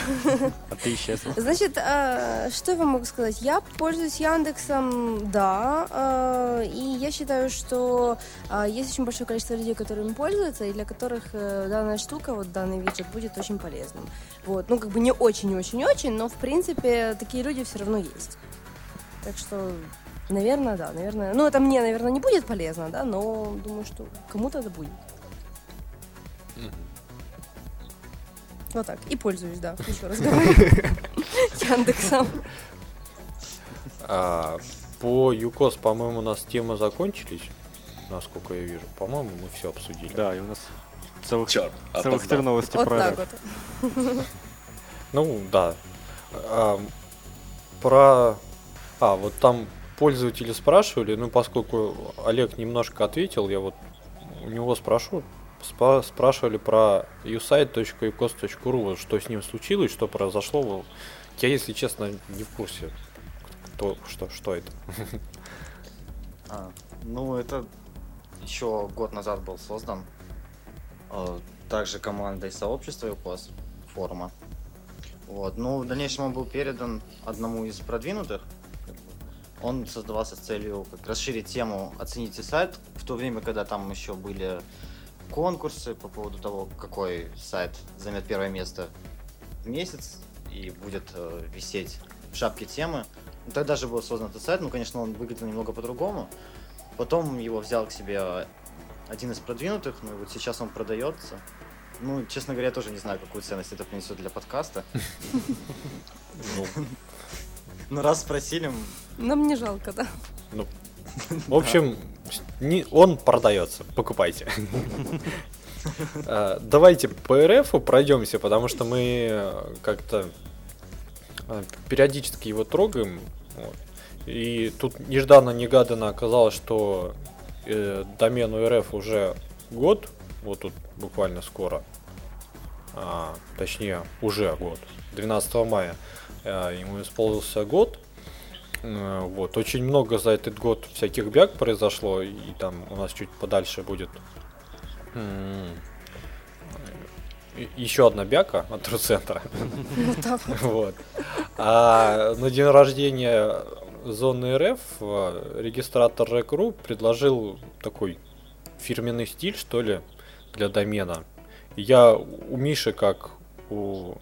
А ты исчезла.
Значит, э, что я вам могу сказать? Я пользуюсь Яндексом, да, э, и я считаю, что э, есть очень большое количество людей, которые им пользуются, и для которых э, данная штука, вот данный виджет будет очень полезным. Вот, ну, как бы не очень-очень-очень, но, в принципе, такие люди все равно есть. Так что, наверное, да, наверное. Ну, это мне, наверное, не будет полезно, да, но думаю, что кому-то это будет. Вот так. И пользуюсь, да. Еще раз говорю. Яндексом.
А, по ЮКОС, по-моему, у нас темы закончились, насколько я вижу. По-моему, мы все обсудили.
Да, и у нас целых,
Черт,
целых три новости вот про так
вот. Ну, да. А, про... А, вот там пользователи спрашивали, ну, поскольку Олег немножко ответил, я вот у него спрошу, спа- спрашивали про usite.ecos.ru, вот что с ним случилось, что произошло. Я, если честно, не в курсе, кто, что, что это.
А, ну, это еще год назад был создан. А, также командой сообщества ЮКОС форума. Вот. Ну, в дальнейшем он был передан одному из продвинутых. Он создавался с целью как расширить тему «Оцените сайт», в то время, когда там еще были конкурсы по поводу того, какой сайт займет первое место в месяц и будет э, висеть в шапке темы. Ну, тогда же был создан этот сайт, ну, конечно, он выглядел немного по-другому. Потом его взял к себе один из продвинутых, ну и вот сейчас он продается. Ну, честно говоря, я тоже не знаю, какую ценность это принесет для подкаста. Ну, раз спросили...
Нам не жалко, да.
Ну, в общем, не, он продается, покупайте. А, давайте по РФ пройдемся, потому что мы э, как-то э, периодически его трогаем. И тут нежданно-негаданно оказалось, что э, домену РФ уже год, вот тут буквально скоро, а, точнее уже год, 12 мая ему исполнился год, Э, вот, очень много за этот год всяких бяг произошло, и там у нас чуть подальше будет еще одна бяка от Руцентра.
Да.
Вот. А на день рождения зоны РФ э, регистратор Рекру предложил такой фирменный стиль, что ли, для домена. Я у Миши, как у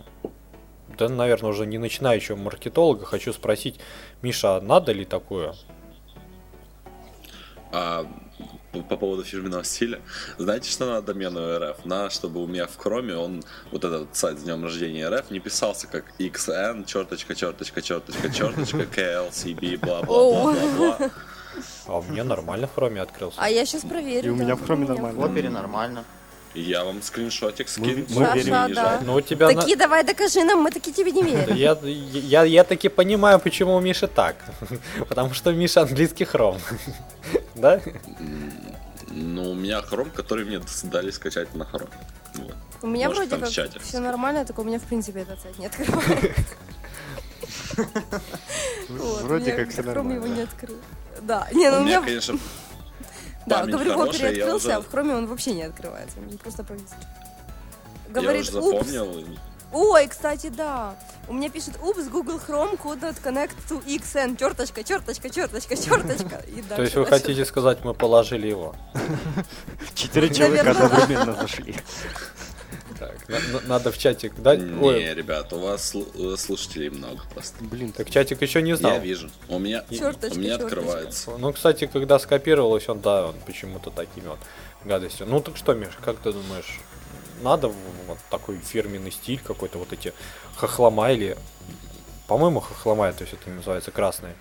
да, наверное, уже не начинающего маркетолога, хочу спросить, Миша, надо ли такое?
А, по, по поводу фирменного стиля. Знаете, что надо домену РФ? Надо, чтобы у меня в Chrome он, вот этот сайт с днем рождения РФ, не писался как xn, черточка, черточка, черточка, черточка, klcb, бла-бла-бла-бла-бла.
А у меня нормально в Chrome открылся.
А я сейчас проверю.
И у меня в Chrome
В
нормально.
опере нормально.
Я вам скриншотик скину.
мы верим.
Да.
Ну, тебя... на-
Такие, давай докажи нам, мы такие тебе не верим.
Я, я, я таки понимаю, почему у Миши так. Потому что Миша английский хром. Да?
Ну, у меня хром, который мне дали скачать на хром. Вот.
У меня
Может,
вроде как
чате
все нормально, только у меня в принципе этот сайт не открывает.
Вроде как все
Chrome его не
нормально.
открыл. Да, не, ну
У меня, конечно,
да, говорю, в опере
хорошая, я
открылся,
уже-
а в хроме он вообще не открывается, мне просто
я
Говорит,
уже
упс,
запомнил.
ой, кстати, да. У меня пишет, упс, Google Chrome could not connect to XN, черточка, черточка, черточка, черточка. И
То есть вы хотите сказать, мы положили его?
Четыре человека одновременно зашли.
Так, на- на- надо в чатик дать. Ой,
Не, ребят, у вас слу- слушателей много просто.
Блин,
так чатик еще не
Я
знал.
вижу. У меня, у меня открывается.
Ну, кстати, когда скопировалось, он, да, он почему-то такими вот гадостью. Ну, так что, Миш, как ты думаешь, надо вот такой фирменный стиль какой-то, вот эти хохлома или... По-моему, хохлома, то есть это называется красные.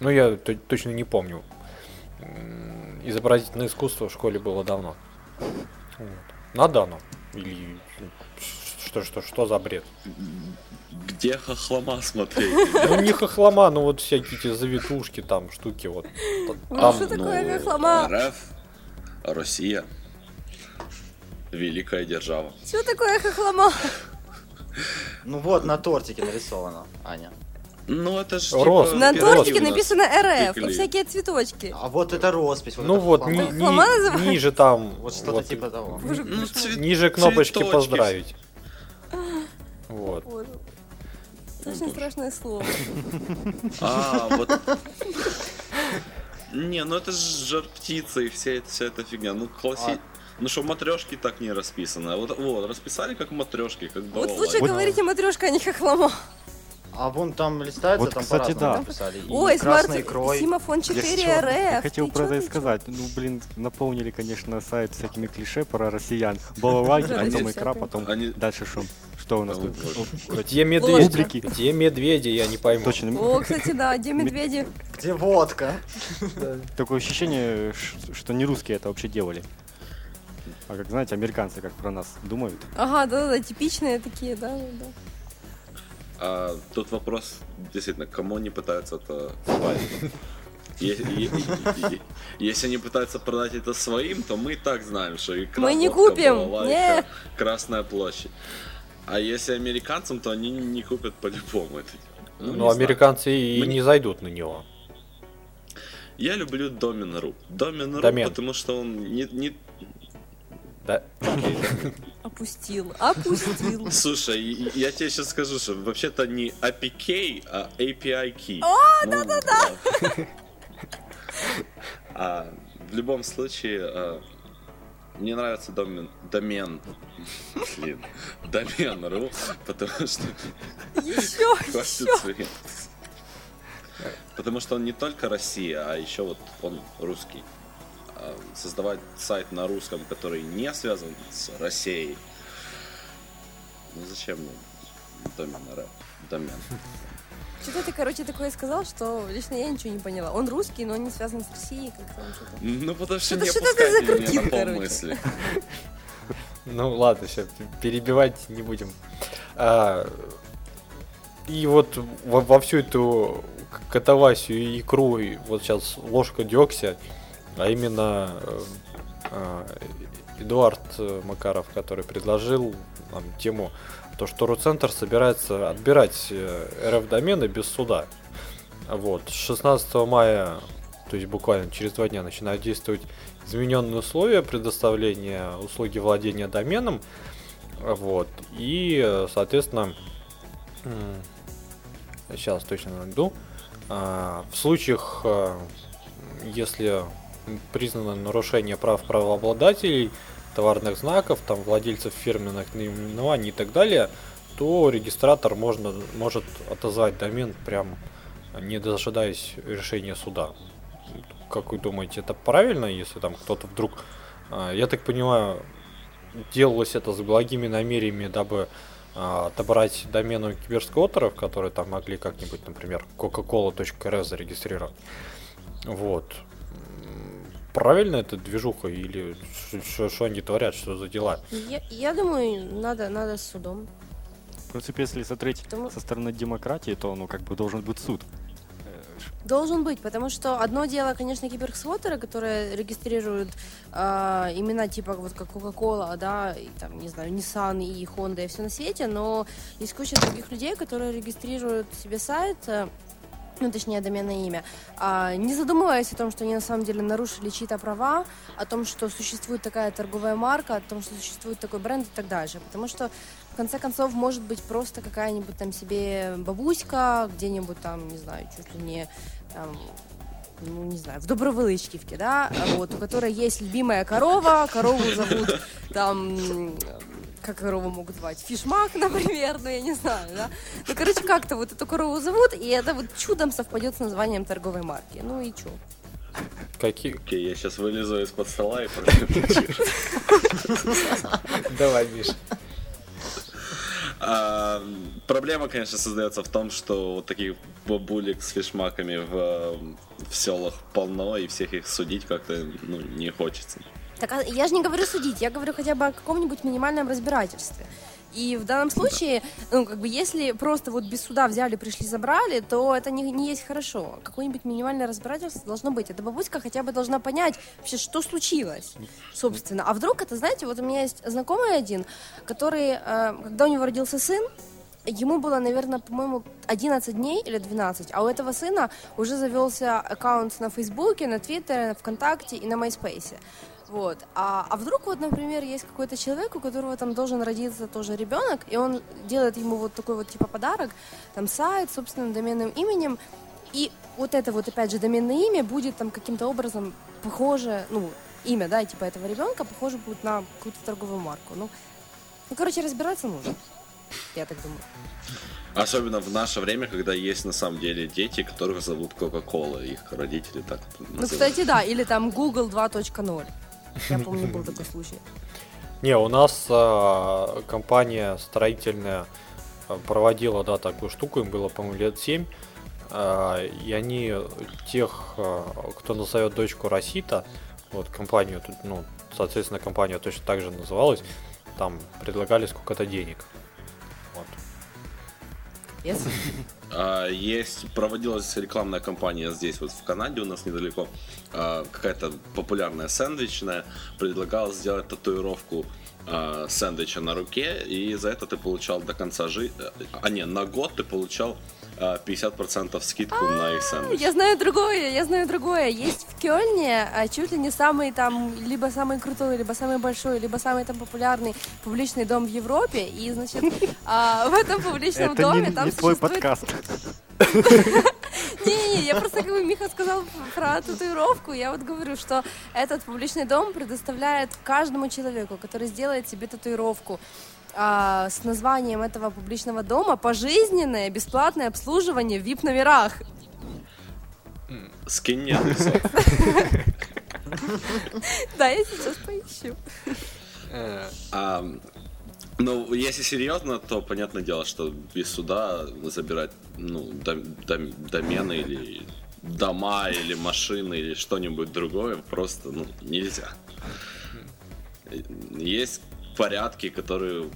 Ну, я т- точно не помню. Изобразительное искусство в школе было давно. Вот. Надо оно? Или что, что, что за бред?
Где хохлома смотреть?
Ну не хохлома, ну вот всякие эти завитушки, там штуки вот.
Ну,
Там,
что такое
Ну,
хохлома?
РФ, Россия, великая держава.
Что такое хохлома?
Ну вот, на тортике нарисовано, Аня.
Ну это ж
Рост.
типа,
На
Пирожки
тортике написано РФ и всякие цветочки.
А вот это роспись. Вот
Ну
это
вот, ни-
Ну,
ни- ниже там,
Вот что-то
вот,
типа того.
Боже,
Ну, цвет-
ниже кнопочки
цветочки.
поздравить. Вот.
Боже. Это очень страшное слово.
А, вот. Не, ну это же жар птица и вся эта, вся эта фигня. Ну, класси...
А.
Ну что, матрешки так не расписаны. А Вот, вот, расписали как матрешки, как
Вот
балалайка.
лучше
Вот-
говорите матрешка, а не хохлома.
А вон там листается,
Вот,
там
кстати, да.
написали. И
Ой,
красной
смарт
икрой.
Симофон 4
Я
РФ.
хотел
Ты
про это и сказать. Ну, блин, наполнили, конечно, сайт всякими клише про россиян. Балалайки, потом икра, потом
Они-
дальше что? Что у нас тут?
Где медведи? Где медведи, я не пойму.
Точно.
О, кстати, да, где медведи?
Где водка?
Такое ощущение, что не русские это вообще делали. А как знаете, американцы как про нас думают.
Ага, да-да-да, типичные такие, да, да.
А, тут вопрос, действительно, кому они пытаются это е- Если они пытаются продать это своим, то мы и так знаем, что икра,
Мы не купим, нет.
Красная площадь. А если американцам, то они не купят по-любому это. Ну,
Ну,
знаю.
американцы и
Мне-
не зайдут на него.
Я люблю Domin.ru. Domin.ru,
Домен.
потому что он не, не...
Да?
Опустил, опустил.
Слушай, я тебе сейчас скажу, что вообще-то не APK, а API key.
О,
да-да-да! А, в любом случае, а, мне нравится домен, домен, блин, домен.ру, потому что
Еще, еще.
Потому что он не только Россия, а еще вот он русский. А, Создавать сайт на русском, который не связан с Россией, ну зачем мне домен РФ? Домен.
Что-то ты, короче, такое сказал, что лично я ничего не поняла. Он русский, но он не связан с Россией, как там что-то.
Ну потому что
Что-то-
не
что-то ты
меня
закрутил,
на
короче.
полмысли.
Ну ладно, сейчас перебивать не будем. А, и вот во, во всю эту катавасию и икру, и вот сейчас ложка дегтя, а именно э, э, Эдуард э, Макаров, который предложил нам тему, то, что Руцентр собирается отбирать э, РФ-домены без суда. Вот, с 16 мая, то есть буквально через два дня начинают действовать измененные условия предоставления услуги владения доменом. Вот. И, соответственно, сейчас точно найду. А, в случаях, а, если признано нарушение прав правообладателей, товарных знаков, там, владельцев фирменных наименований и так далее, то регистратор можно, может отозвать домен прям не дожидаясь решения суда. Как вы думаете, это правильно, если там кто-то вдруг... А, я так понимаю, делалось это с благими намерениями, дабы а, отобрать домены киберскоттеров, которые там могли как-нибудь, например, coca-cola.rs зарегистрировать. Вот. Правильно это движуха или что они творят, что за дела?
Я, я думаю, надо, надо с судом.
В принципе, если смотреть Потому... со стороны демократии, то ну как бы должен быть суд.
Должен быть, потому что одно дело, конечно, киберхсвотеры, которые регистрируют э, имена типа вот как Coca-Cola, да, и там, не знаю, Nissan и Honda и все на свете, но есть куча других людей, которые регистрируют себе сайт, э, ну, точнее, доменное имя, а, не задумываясь о том, что они на самом деле нарушили чьи-то права, о том, что существует такая торговая марка, о том, что существует такой бренд и так дальше. Потому что, в конце концов, может быть просто какая-нибудь там себе бабуська, где-нибудь там, не знаю, чуть ли не там, ну, не знаю, в Добровылычкивке, да, вот, у которой есть любимая корова, корову зовут там как корову могут звать? Фишмак, например, ну я не знаю, да. Ну, короче, как-то вот эту корову зовут, и это вот чудом совпадет с названием торговой марки. Ну и чё?
Какие?
Окей, я сейчас вылезу из-под стола и
Давай, Миша.
А, проблема, конечно, создается в том, что вот таких бабулек с фишмаками в, в селах полно, и всех их судить как-то ну, не хочется.
Так а я же не говорю судить, я говорю хотя бы о каком-нибудь минимальном разбирательстве. И в данном случае, ну, как бы, если просто вот без суда взяли, пришли, забрали, то это не, не есть хорошо. Какое-нибудь минимальное разбирательство должно быть. Эта бабуська хотя бы должна понять вообще, что случилось, собственно. А вдруг это, знаете, вот у меня есть знакомый один, который, э, когда у него родился сын, ему было, наверное, по-моему, 11 дней или 12, а у этого сына уже завелся аккаунт на Фейсбуке, на Твиттере, на ВКонтакте и на Майспейсе. Вот. А, а вдруг вот, например, есть какой-то человек, у которого там должен родиться тоже ребенок, и он делает ему вот такой вот типа подарок, там сайт, собственным доменным именем, и вот это вот опять же доменное имя будет там каким-то образом похоже, ну, имя, да, типа этого ребенка похоже будет на какую-то торговую марку. Ну, ну, короче, разбираться нужно. Я так думаю.
Особенно в наше время, когда есть на самом деле дети, которых зовут Кока-Кола, их родители так
называют. Ну, кстати, да, или там Google 2.0. Я помню, был такой случай.
Не, у нас а, компания строительная а, проводила, да, такую штуку, им было, по-моему, лет 7. А, и они тех, а, кто назовет дочку Росита, вот компанию, ну, соответственно, компания точно так же называлась, там предлагали сколько-то денег.
Yes.
А, есть, проводилась рекламная кампания здесь, вот в Канаде у нас недалеко, а, какая-то популярная сэндвичная, предлагала сделать татуировку а, сэндвича на руке, и за это ты получал до конца жизни, а не, на год ты получал 50% скидку на их сэндвич.
Я знаю другое, я знаю другое. Есть в Кёльне чуть ли не самый там, либо самый крутой, либо самый большой, либо самый там популярный публичный дом в Европе. И, значит, в этом публичном доме там
твой подкаст.
Не-не, я просто, как бы Миха сказал про татуировку, я вот говорю, что этот публичный дом предоставляет каждому человеку, который сделает себе татуировку, а, с названием этого публичного дома пожизненное бесплатное обслуживание в VIP-номерах.
Скинь мне
Да, я сейчас поищу.
Ну, если серьезно, то понятное дело, что без суда забирать ну, дом, дом, домены или дома или машины или что-нибудь другое просто ну, нельзя. Есть порядки, которые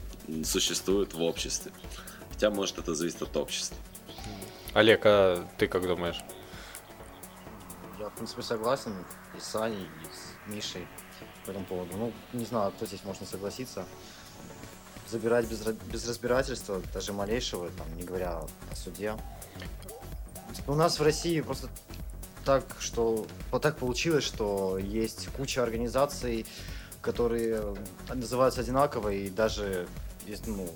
существуют в обществе. Хотя, может, это зависит от общества.
Олег, а ты как думаешь?
Я, в принципе, согласен и с Аней, и с Мишей по этому поводу. Ну, не знаю, кто здесь можно согласиться. Забирать без, без разбирательства, даже малейшего, там, не говоря о суде. У нас в России просто так, что вот так получилось, что есть куча организаций, которые называются одинаково, и даже ну,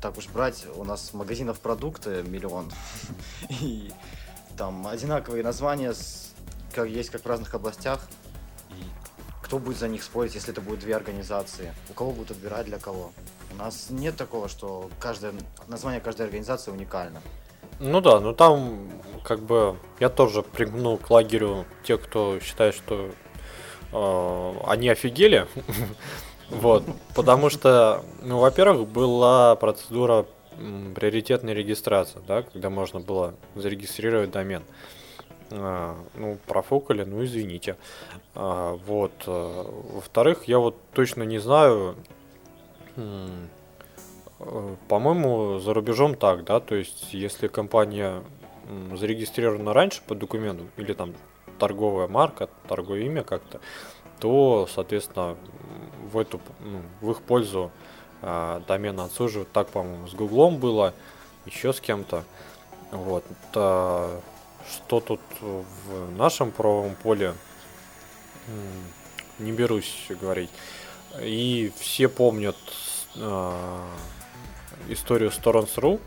так уж брать, у нас магазинов продукты миллион. И там одинаковые названия как есть как в разных областях. И кто будет за них спорить, если это будет две организации? У кого будут отбирать для кого? У нас нет такого, что каждое название каждой организации уникально.
Ну да, ну там как бы я тоже пригнул к лагерю тех, кто считает, что э, они офигели. Вот, потому что, ну, во-первых, была процедура приоритетной регистрации, да, когда можно было зарегистрировать домен. А, ну, профукали, ну извините. А, вот. Э, во-вторых, я вот точно не знаю, э, по-моему, за рубежом так, да, то есть если компания зарегистрирована раньше по документу, или там торговая марка, торговое имя как-то, то, соответственно, в эту, ну, в их пользу э, домен отсуживают. Так, по-моему, с Гуглом было, еще с кем-то. Вот. А, что тут в нашем правовом поле, не берусь говорить. И все помнят э, историю Storons.ru,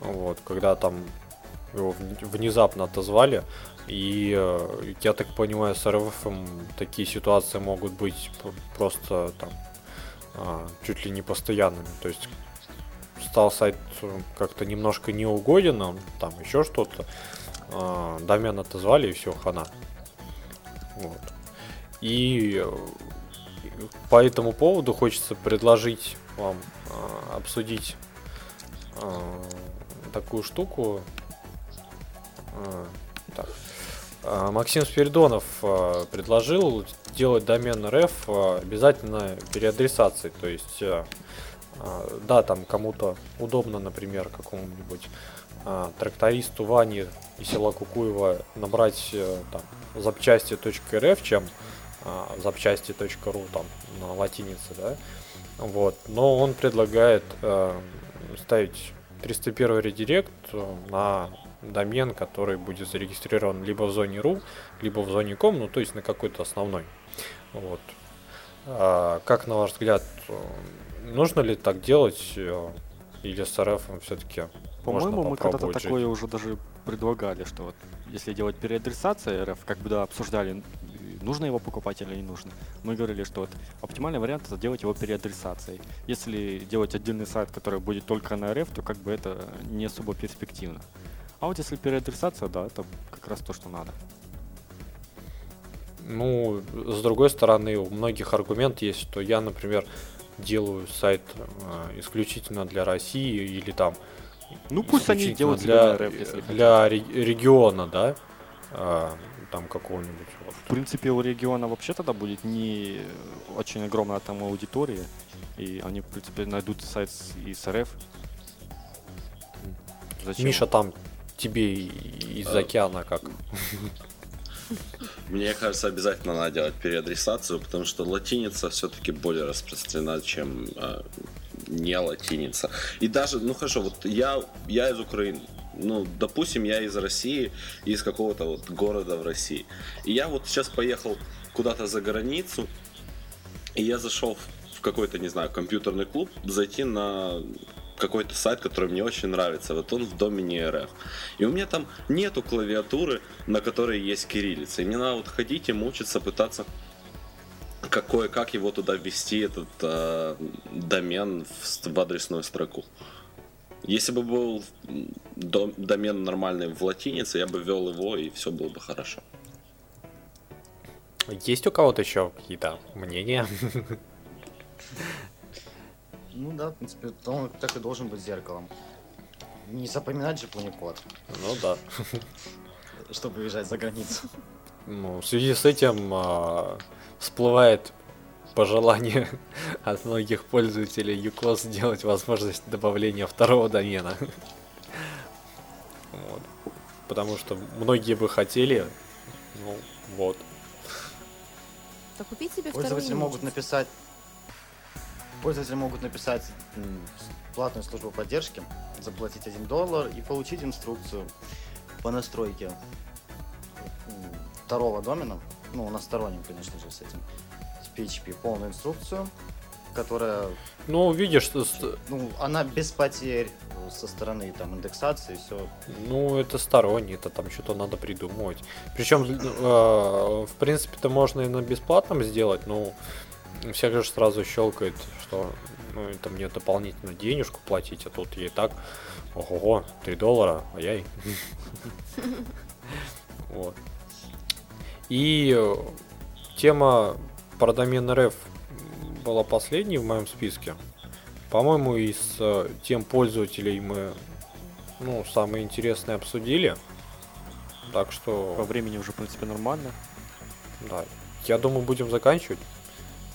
вот, когда там его внезапно отозвали, и э, я так понимаю, с РФ такие ситуации могут быть просто там а, чуть ли не постоянными. То есть стал сайт как-то немножко неугоден, там еще что-то. А, домен отозвали и все, хана. Вот. И э, по этому поводу хочется предложить вам а, обсудить такую штуку. Так. А, Максим Спиридонов а, предложил делать домен РФ а, обязательно переадресацией. То есть, да, там кому-то удобно, например, какому-нибудь трактористу Ване из села Кукуева набрать там запчасти.рф, чем запчасти.ру там на латинице, да. Вот. Но он предлагает ставить 301 редирект на домен, который будет зарегистрирован либо в зоне RU, либо в зоне COM, ну то есть на какой-то основной. Вот. А, как на ваш взгляд, нужно ли так делать э, или с РФ все-таки
По-моему, мы когда-то такое уже даже предлагали, что вот если делать переадресация РФ, как бы да, обсуждали, нужно его покупать или не нужно. Мы говорили, что вот оптимальный вариант это делать его переадресацией. Если делать отдельный сайт, который будет только на РФ, то как бы это не особо перспективно. А вот если переадресация, да, это как раз то, что надо.
Ну, с другой стороны, у многих аргумент есть, что я, например, делаю сайт э, исключительно для России или там
ну пусть они делают
для, РФ, если для региона, да, э, там какого-нибудь.
Вот. В принципе, у региона вообще тогда будет не очень огромная там аудитория, и они, в принципе, найдут сайт из РФ.
Зачем? Миша там тебе из а... океана как?
Мне кажется, обязательно надо делать переадресацию, потому что латиница все-таки более распространена, чем э, не латиница. И даже, ну хорошо, вот я, я из Украины, ну, допустим, я из России, из какого-то вот города в России. И я вот сейчас поехал куда-то за границу, и я зашел в какой-то, не знаю, компьютерный клуб, зайти на какой-то сайт, который мне очень нравится. Вот он в домене РФ. И у меня там нету клавиатуры, на которой есть кириллица. И мне надо вот ходить и мучиться, пытаться какое, как его туда ввести, этот э, домен в, в адресную строку. Если бы был домен нормальный в латинице, я бы ввел его, и все было бы хорошо.
Есть у кого-то еще какие-то мнения?
Ну да, в принципе, он так и должен быть зеркалом. Не запоминать же планикод.
Ну да.
Чтобы уезжать за границу.
Ну, в связи с этим а, всплывает пожелание от многих пользователей UCOS сделать возможность добавления второго домена. Вот. Потому что многие бы хотели, ну вот.
Так купить себе
Пользователи могут написать Пользователи могут написать платную службу поддержки, заплатить 1 доллар и получить инструкцию по настройке второго домена, ну, на стороннем, конечно же, с этим, с PHP, полную инструкцию, которая,
Ну, видишь, что
ну, она без потерь э, со стороны там индексации, все.
Ну, это сторонний, это там что-то надо придумывать. Причем, в принципе-то можно и на бесплатном сделать, но всяк же сразу щелкает, что ну, это мне дополнительно денежку платить, а тут и так, ого, 3 доллара, ай-яй. Вот. И э, тема про домен РФ была последней в моем списке. По-моему, из э, тем пользователей мы ну, самые интересные обсудили. Так
По
что,
времени уже, в принципе, нормально.
да, я думаю, будем заканчивать.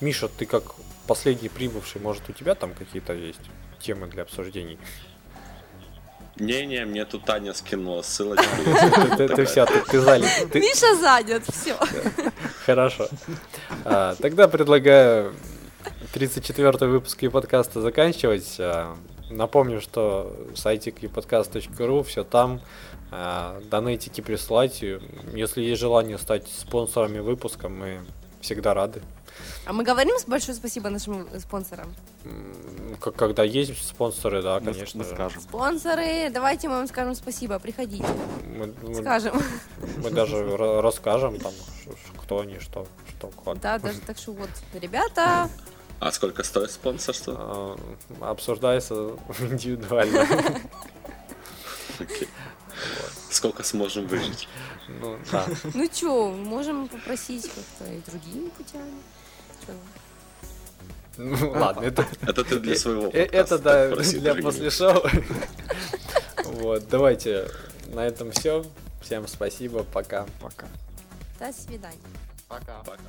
Миша, ты как последний прибывший, может, у тебя там какие-то есть темы для обсуждений?
Не-не, мне тут Таня скинула ссылочку.
Ты, вся, ты. Ты-
Миша занят, все.
Хорошо. А, тогда предлагаю 34 выпуск подкаста заканчивать. А, напомню, что сайтик epodcast.ru, все там. А, донейтики присылать. И Если есть желание стать спонсорами выпуска, мы всегда рады.
А мы говорим большое спасибо нашим спонсорам.
Когда есть спонсоры, да,
Мы-
конечно.
Мы
же.
скажем.
Спонсоры, давайте мы вам скажем спасибо, приходите,
Мы, мы-
скажем.
мы даже ра- расскажем там, кто они, что, что, как.
Да, даже так что вот, ребята,
А сколько стоит спонсорство?
А, Обсуждается индивидуально.
Сколько сможем выжить?
Ну, да.
ну чё, можем попросить как-то и другими путями. Чё?
Ну, ладно, это,
Это ты для своего
э, это да, для после шоу. Вот, давайте на этом все. Всем спасибо, пока.
Пока.
До свидания.
Пока.
Пока.